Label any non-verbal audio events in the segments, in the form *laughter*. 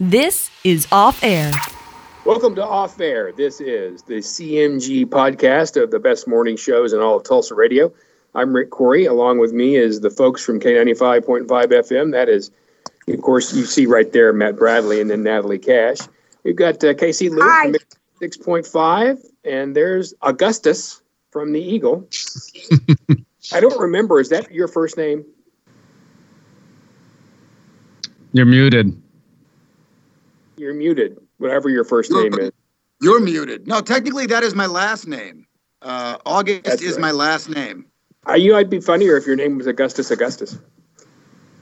This is Off Air. Welcome to Off Air. This is the CMG podcast of the best morning shows in all of Tulsa radio. I'm Rick Corey. Along with me is the folks from K95.5 FM. That is, of course, you see right there Matt Bradley and then Natalie Cash. We've got uh, Casey Lou Hi. from 6.5, and there's Augustus from the Eagle. *laughs* I don't remember. Is that your first name? You're muted. You're muted, whatever your first name is. You're muted. No, technically that is my last name. Uh, August That's is right. my last name. Uh, you, I'd be funnier if your name was Augustus Augustus.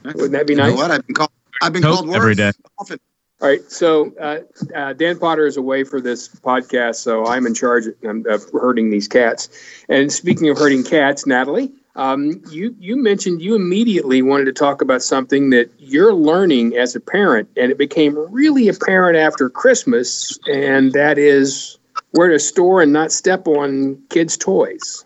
Wouldn't that be You know nice? what? I've been called. I've been Coke called worse every day. often. All right, so uh, uh, Dan Potter is away for this podcast, so I'm in charge of, of herding these cats. And speaking of herding cats, Natalie, um, you you mentioned you immediately wanted to talk about something that you're learning as a parent, and it became really apparent after Christmas, and that is where to store and not step on kids' toys.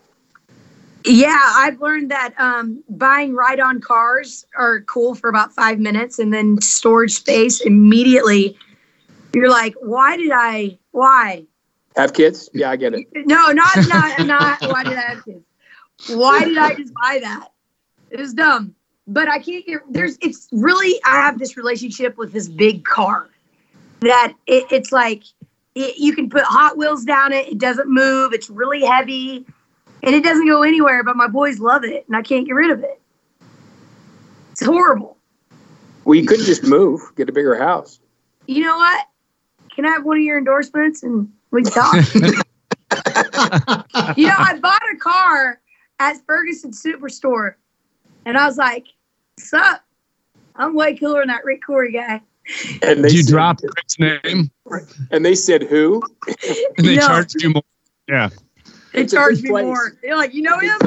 Yeah, I've learned that um, buying ride-on cars are cool for about five minutes, and then storage space immediately. You're like, why did I? Why? Have kids? Yeah, I get it. No, not not not. Why did I have kids? Why did I just buy that? It was dumb. But I can't get. There's. It's really. I have this relationship with this big car that it, it's like it, you can put Hot Wheels down it. It doesn't move. It's really heavy, and it doesn't go anywhere. But my boys love it, and I can't get rid of it. It's horrible. Well, you couldn't just move, get a bigger house. You know what? Can I have one of your endorsements and we can talk? *laughs* you know, I bought a car at Ferguson Superstore, and I was like, "Sup? I'm way cooler than that Rick Corey guy." And they Did you said- drop Rick's name And they said who? *laughs* and they No. charged you more? Yeah. They It's charged me place. more. They're like, "You know him?"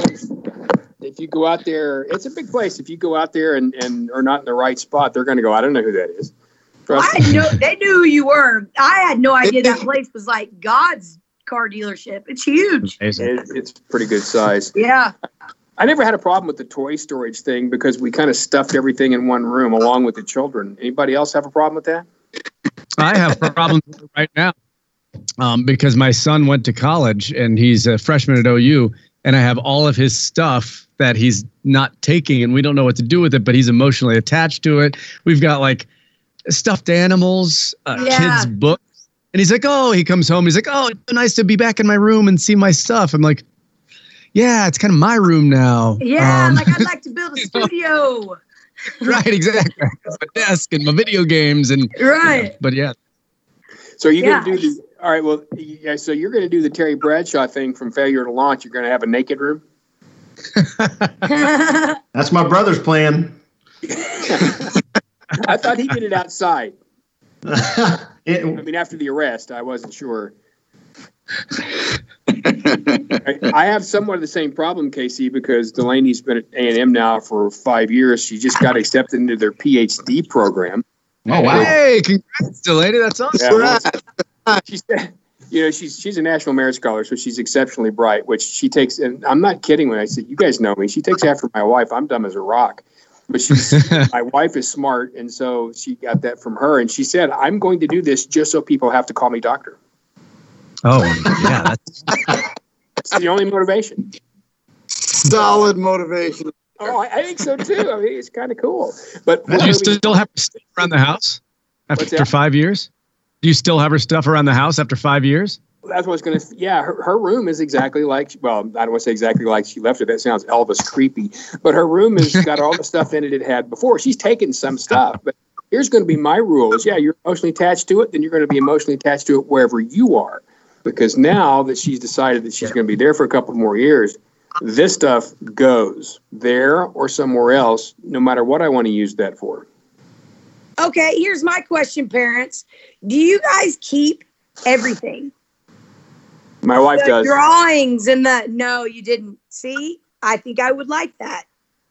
if you go out there, it's a big place. If you go out there and, and are not in the right spot, they're going to go, I don't know who that is. Trust I me. had no. They knew who you were. I had no idea that *laughs* place was like God's car dealership. It's huge. Amazing. It, it's pretty good size. Yeah. I never had a problem with the toy storage thing because we kind of stuffed everything in one room along with the children. Anybody else have a problem with that? I have problems with right now um, because my son went to college and he's a freshman at OU, and I have all of his stuff that he's not taking, and we don't know what to do with it, but he's emotionally attached to it. We've got like stuffed animals, uh, Yeah. kids' books. And he's like, oh, he comes home. He's like, oh, it's so nice to be back in my room and see my stuff. I'm like, yeah, it's kind of my room now. Yeah. Um, like I'd like to *laughs* build a studio. *laughs* right, exactly. *laughs* my desk and my video games and Right. but yeah, So you're Yeah. going to do the, all right, well, yeah, so you're going to do the Terry Bradshaw thing from failure to launch. You're going to have a naked room. That's my brother's plan. I thought he did it outside. I mean, after the arrest, I wasn't sure. *laughs* I, I have somewhat of the same problem, Casey, because Delaney's been at A and M now for five years. She just got accepted into their PhD program. oh wow! Hey, congrats, Delaney. That's awesome. Yeah, well, she said, you know, she's she's a national merit scholar, so she's exceptionally bright. Which she takes, and I'm not kidding when I say you guys know me. She takes after my wife. I'm dumb as a rock, but she's *laughs* my wife is smart, and so she got that from her. And she said, "I'm going to do this just so people have to call me doctor." Oh, yeah. That's, *laughs* It's the only motivation. Solid motivation. Oh, I, I think so too. I mean, it's kind of cool. But do you still have her stuff around the house after five years? Do you still have her stuff around the house after five years? That's what I was going to. Yeah, her, her room is exactly like. Well, I don't want to say exactly like she left it. That sounds Elvis creepy. But her room has *laughs* got all the stuff in it it had before. She's taken some stuff, but here's going to be my rules. Yeah, you're emotionally attached to it, then you're going to be emotionally attached to it wherever you are, because now that she's decided that she's going to be there for a couple more years, this stuff goes there or somewhere else, no matter what I want to use that for. Okay, here's my question, parents. Do you guys keep everything? My wife the does. drawings and the no, you didn't. See, I think I would like that.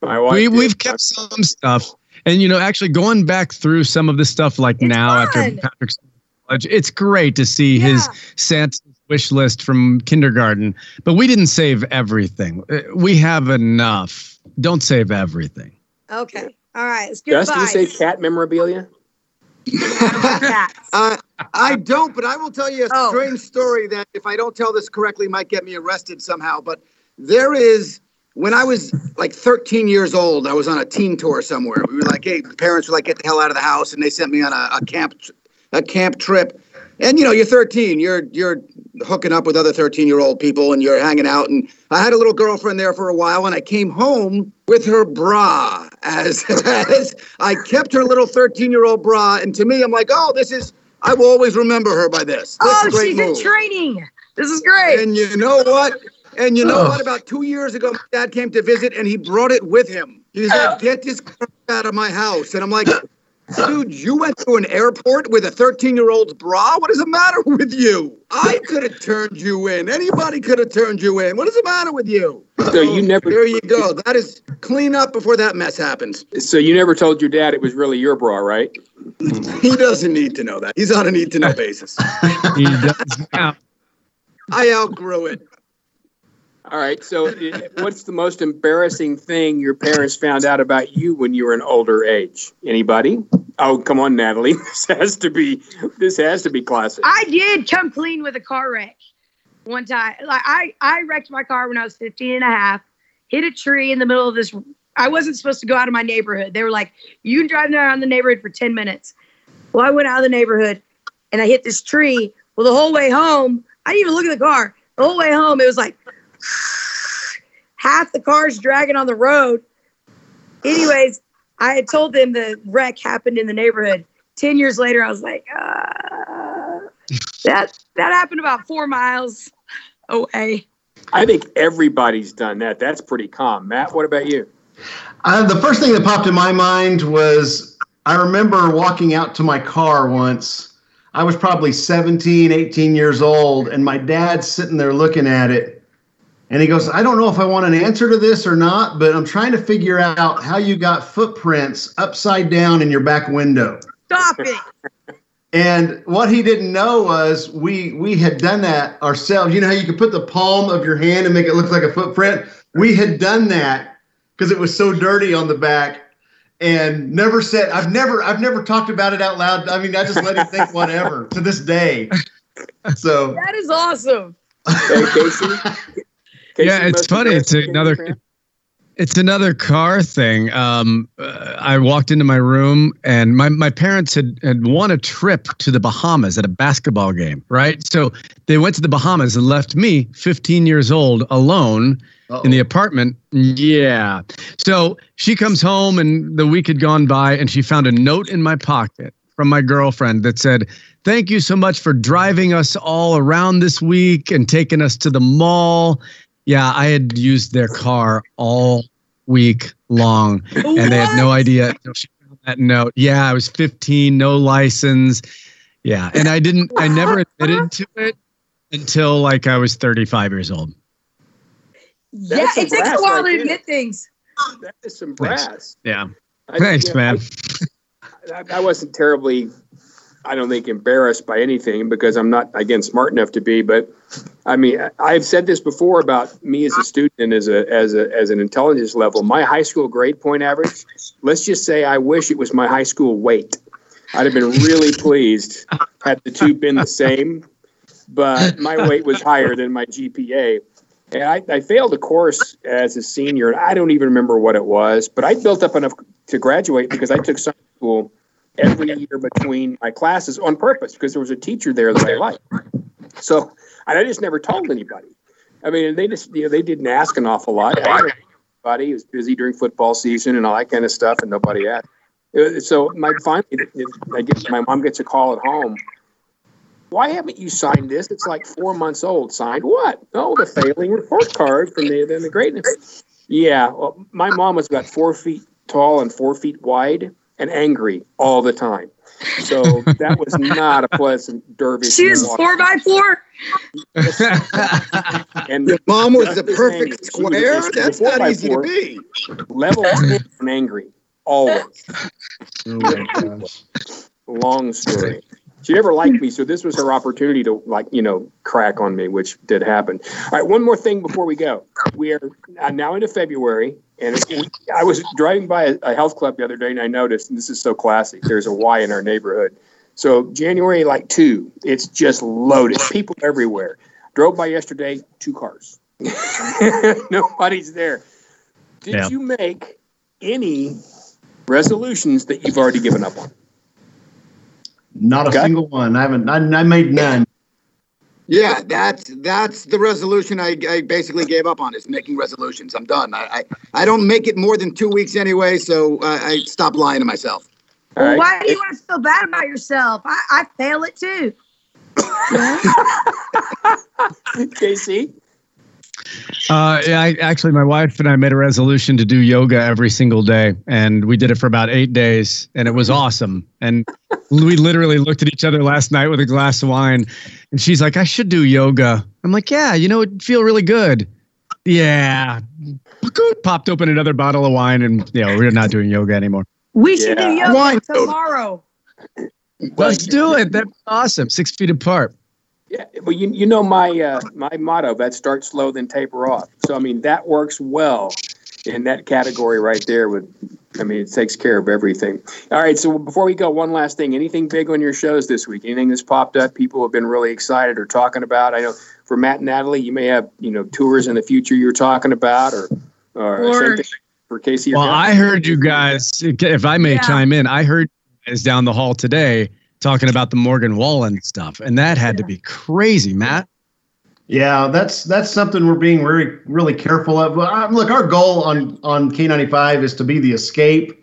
My wife. We, we've kept some stuff. And, you know, actually going back through some of the stuff like It's now fun. after Patrick's college, it's great to see his Yeah. Santa wish list from kindergarten. But we didn't save everything. Uh, We have enough. Don't save everything. Okay. All right. It's good Gus, you say cat memorabilia? *laughs* Uh, I don't, but I will tell you a Oh. strange story that, if I don't tell this correctly, might get me arrested somehow. But there is, when I was like 13 years old, I was on a teen tour somewhere. We were like, hey, the parents were like, get the hell out of the house, and they sent me on a, a camp, a camp trip. And you know, you're 13, you're you're hooking up with other 13 year old people, and you're hanging out. And I had a little girlfriend there for a while, and I came home with her bra as *laughs* as I kept her little 13 year old bra. And to me, I'm like, oh, this is. I will always remember her by this. This Oh, is a oh, great she's in training. This is great. And you know what? And you know Oh. what? About two years ago, my dad came to visit, and he brought it with him. He's like, "Get this crap out of my house," and I'm like. Dude, you went to an airport with a 13 year old's bra? What is the matter with you? I could have turned you in. Anybody could have turned you in. What is the matter with you? So you oh, never, There you go. That is clean up before that mess happens. so you never told your dad it was really your bra, right? He doesn't need to know that. He's on a need to know basis. *laughs* He does now. I outgrew it. All right. So, uh, what's the most embarrassing thing your parents found out about you when you were an older age? Anybody? Oh, come on, Natalie. *laughs* This has to be. This has to be classic. I did come clean with a car wreck one time. Like I, I wrecked my car when I was 15 and a half, hit a tree in the middle of this. I wasn't supposed to go out of my neighborhood. They were like, you can drive around the neighborhood for 10 minutes. Well, I went out of the neighborhood and I hit this tree. Well, the whole way home, I didn't even look at the car. The whole way home, it was like half the cars dragging on the road. Anyways, I had told them the wreck happened in the neighborhood. 10 years later, I was like, uh, that that happened about four miles away. I think everybody's done that. That's pretty calm. Matt, what about you? Uh, the first thing that popped in my mind was I remember walking out to my car once. I was probably 17, 18 years old, and my dad's sitting there looking at it. And he goes, I don't know if I want an answer to this or not, but I'm trying to figure out how you got footprints upside down in your back window. Stop it. *laughs* And what he didn't know was we we had done that ourselves. You know how you could put the palm of your hand and make it look like a footprint? We had done that because it was so dirty on the back and never said I've never I've never talked about it out loud. I mean, I just let him think whatever to this day. So That is awesome. Hey, Casey? Casey, Yeah, it's funny. It's another- your It's another car thing. Um, uh, I walked into my room and my, my parents had, had won a trip to the Bahamas at a basketball game, right? So they went to the Bahamas and left me, 15 years old, alone in the apartment. Yeah. So she comes home and the week had gone by and she found a note in my pocket from my girlfriend that said, Thank you so much for driving us all around this week and taking us to the mall. Yeah, I had used their car all week long and they had no idea until she found that note. Yeah, I was 15, no license. Yeah. And I didn't, I never admitted to it until like I was 35 years old. Yeah, it takes a while right to there. admit things. That is some Thanks. brass. Yeah. I- Thanks, you know, man. I, I wasn't terribly, I don't think, embarrassed by anything because I'm not, again, smart enough to be. But I mean, I've said this before about me as a student and as a as a as an intelligence level. My high school grade point average. Let's just say I wish it was my high school weight. I'd have been really pleased had the two been the same. But my weight was higher than my GPA. And I, I failed a course as a senior, and I don't even remember what it was, but I built up enough to graduate because I took summer school every year between my classes on purpose because there was a teacher there that I liked. So, and I just never told anybody. I mean, they just, you know, they didn't ask an awful lot. It was busy during football season and all that kind of stuff, and nobody asked. Uh, So, my finally, I get my mom gets a call at home. Why haven't you signed this? It's like four months old. Signed what? Oh, the failing report card from the the, the greatness. Yeah, well, my mom was about four feet tall and four feet wide and angry all the time. So that was not a pleasant dervish. She was walk. four by four. *laughs* and Your mom was the perfect angry. Square. just That's not by easy to be. level and angry always. Oh my gosh. Long story. She never liked me, so this was her opportunity to like you know crack on me, which did happen. All right, one more thing before we go. We are uh, now into February, and I was driving by a, a health club the other day, and I noticed, and this is so classic. There's a Y in our neighborhood. So January like two, it's just loaded. People everywhere. Drove by yesterday, two cars. *laughs* Nobody's there. Did Yeah. you make any resolutions that you've already given up on? Not a Okay. single one. I haven't. I, I made none. Yeah, that's that's the resolution I, I basically gave up on is making resolutions. I'm done. I, I, I don't make it more than two weeks anyway, so uh, I stop lying to myself. Well, right. why do you want to feel bad about yourself? I, I fail it too. *laughs* Casey? Uh, yeah, I, actually, my wife and I made a resolution to do yoga every single day, and we did it for about eight days, and it was awesome. And we literally looked at each other last night with a glass of wine, and she's like, "I should do yoga." I'm like, "Yeah, you know, it'd feel really good." Yeah, popped open another bottle of wine, and you know, we're not doing yoga anymore. We should do yoga Why? tomorrow. Let's do it. That's awesome. Six feet apart. Yeah, well, you, you know my uh, my motto that start slow then taper off. So I mean that works well in that category right there. With I mean it takes care of everything. All right, so before we go, one last thing. Anything big on your shows this week? Anything that's popped up? People have been really excited or talking about. I know for Matt and Natalie, you may have you know tours in the future you're talking about, or or, Or- same thing for Casey. Well, I heard you guys, if I may Yeah. chime in, I heard you guys down the hall today talking about the Morgan Wallen stuff, and that had to be crazy, Matt. Yeah, that's that's something we're being really really careful of. Well, look, our goal on on K95 is to be the escape,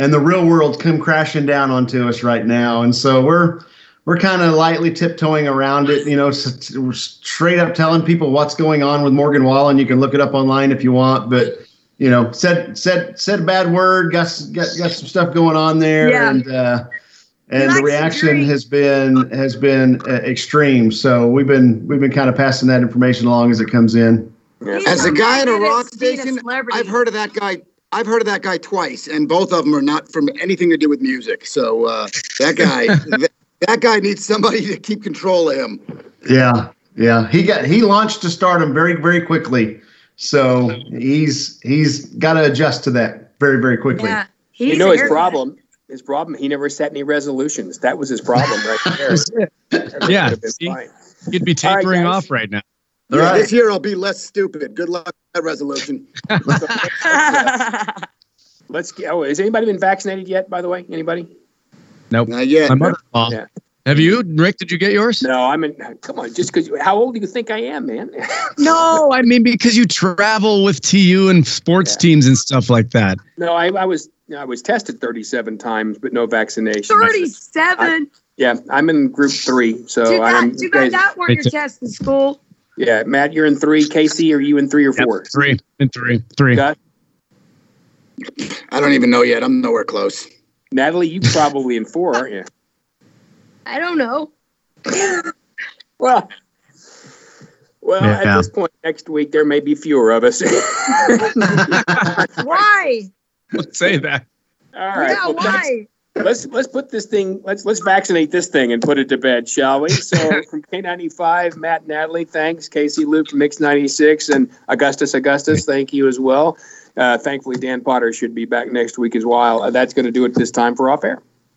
and the real world's come crashing down onto us right now, and so we're we're kind of lightly tiptoeing around it. You know, s- straight up telling people what's going on with Morgan Wallen. You can look it up online if you want, but you know, said said said a bad word, got got got some stuff going on there, Yeah. and. uh and the reaction has been has been uh, extreme. So we've been we've been kind of passing that information along as it comes in. Yeah. As a guy at a rock station, celebrity. I've heard of that guy. I've heard of that guy twice, and both of them are not from anything to do with music. So uh, that guy, *laughs* that, that guy needs somebody to keep control of him. Yeah, yeah. He got he launched to stardom very very quickly. So he's he's got to adjust to that very very quickly. Yeah. He's you know his arrogant. problem. His problem. He never set any resolutions. That was his problem right *laughs* there. Everything Yeah, See, you'd be All right, tapering guys. off right now. All Yeah, right. This year I'll be less stupid. Good luck with that resolution. *laughs* Let's get. Oh, has anybody been vaccinated yet? By the way, anybody? Nope. Not yet. My mother-in-law. Yeah. Have you, Rick? Did you get yours? No, I'm in. Come on, just because. How old do you think I am, man? *laughs* No, I mean because you travel with TU and sports Yeah. teams and stuff like that. no, I, I was. I was tested 37 times, but no vaccination. 37. Yeah, I'm in group three. So too I'm. bad, too bad that weren't your It's a- tests in school. Yeah, Matt, you're in three. Casey, are you in three or Yep, four? Three and three, three. Got I don't even know yet. I'm nowhere close. Natalie, you probably in four, aren't you? I don't know. *laughs* Well, well, at Yeah. this point next week there may be fewer of us. *laughs* Why? Don't say that. All right. yeah, well, thanks. why? Let's let's put this thing. Let's let's vaccinate this thing and put it to bed, shall we? So *laughs* from K ninety five, Matt, Natalie, thanks. Casey, Luke from Mix ninety six, and Augustus, Augustus, thank you as well. Uh, thankfully, Dan Potter should be back next week as well. Uh, that's going to do it this time for off air.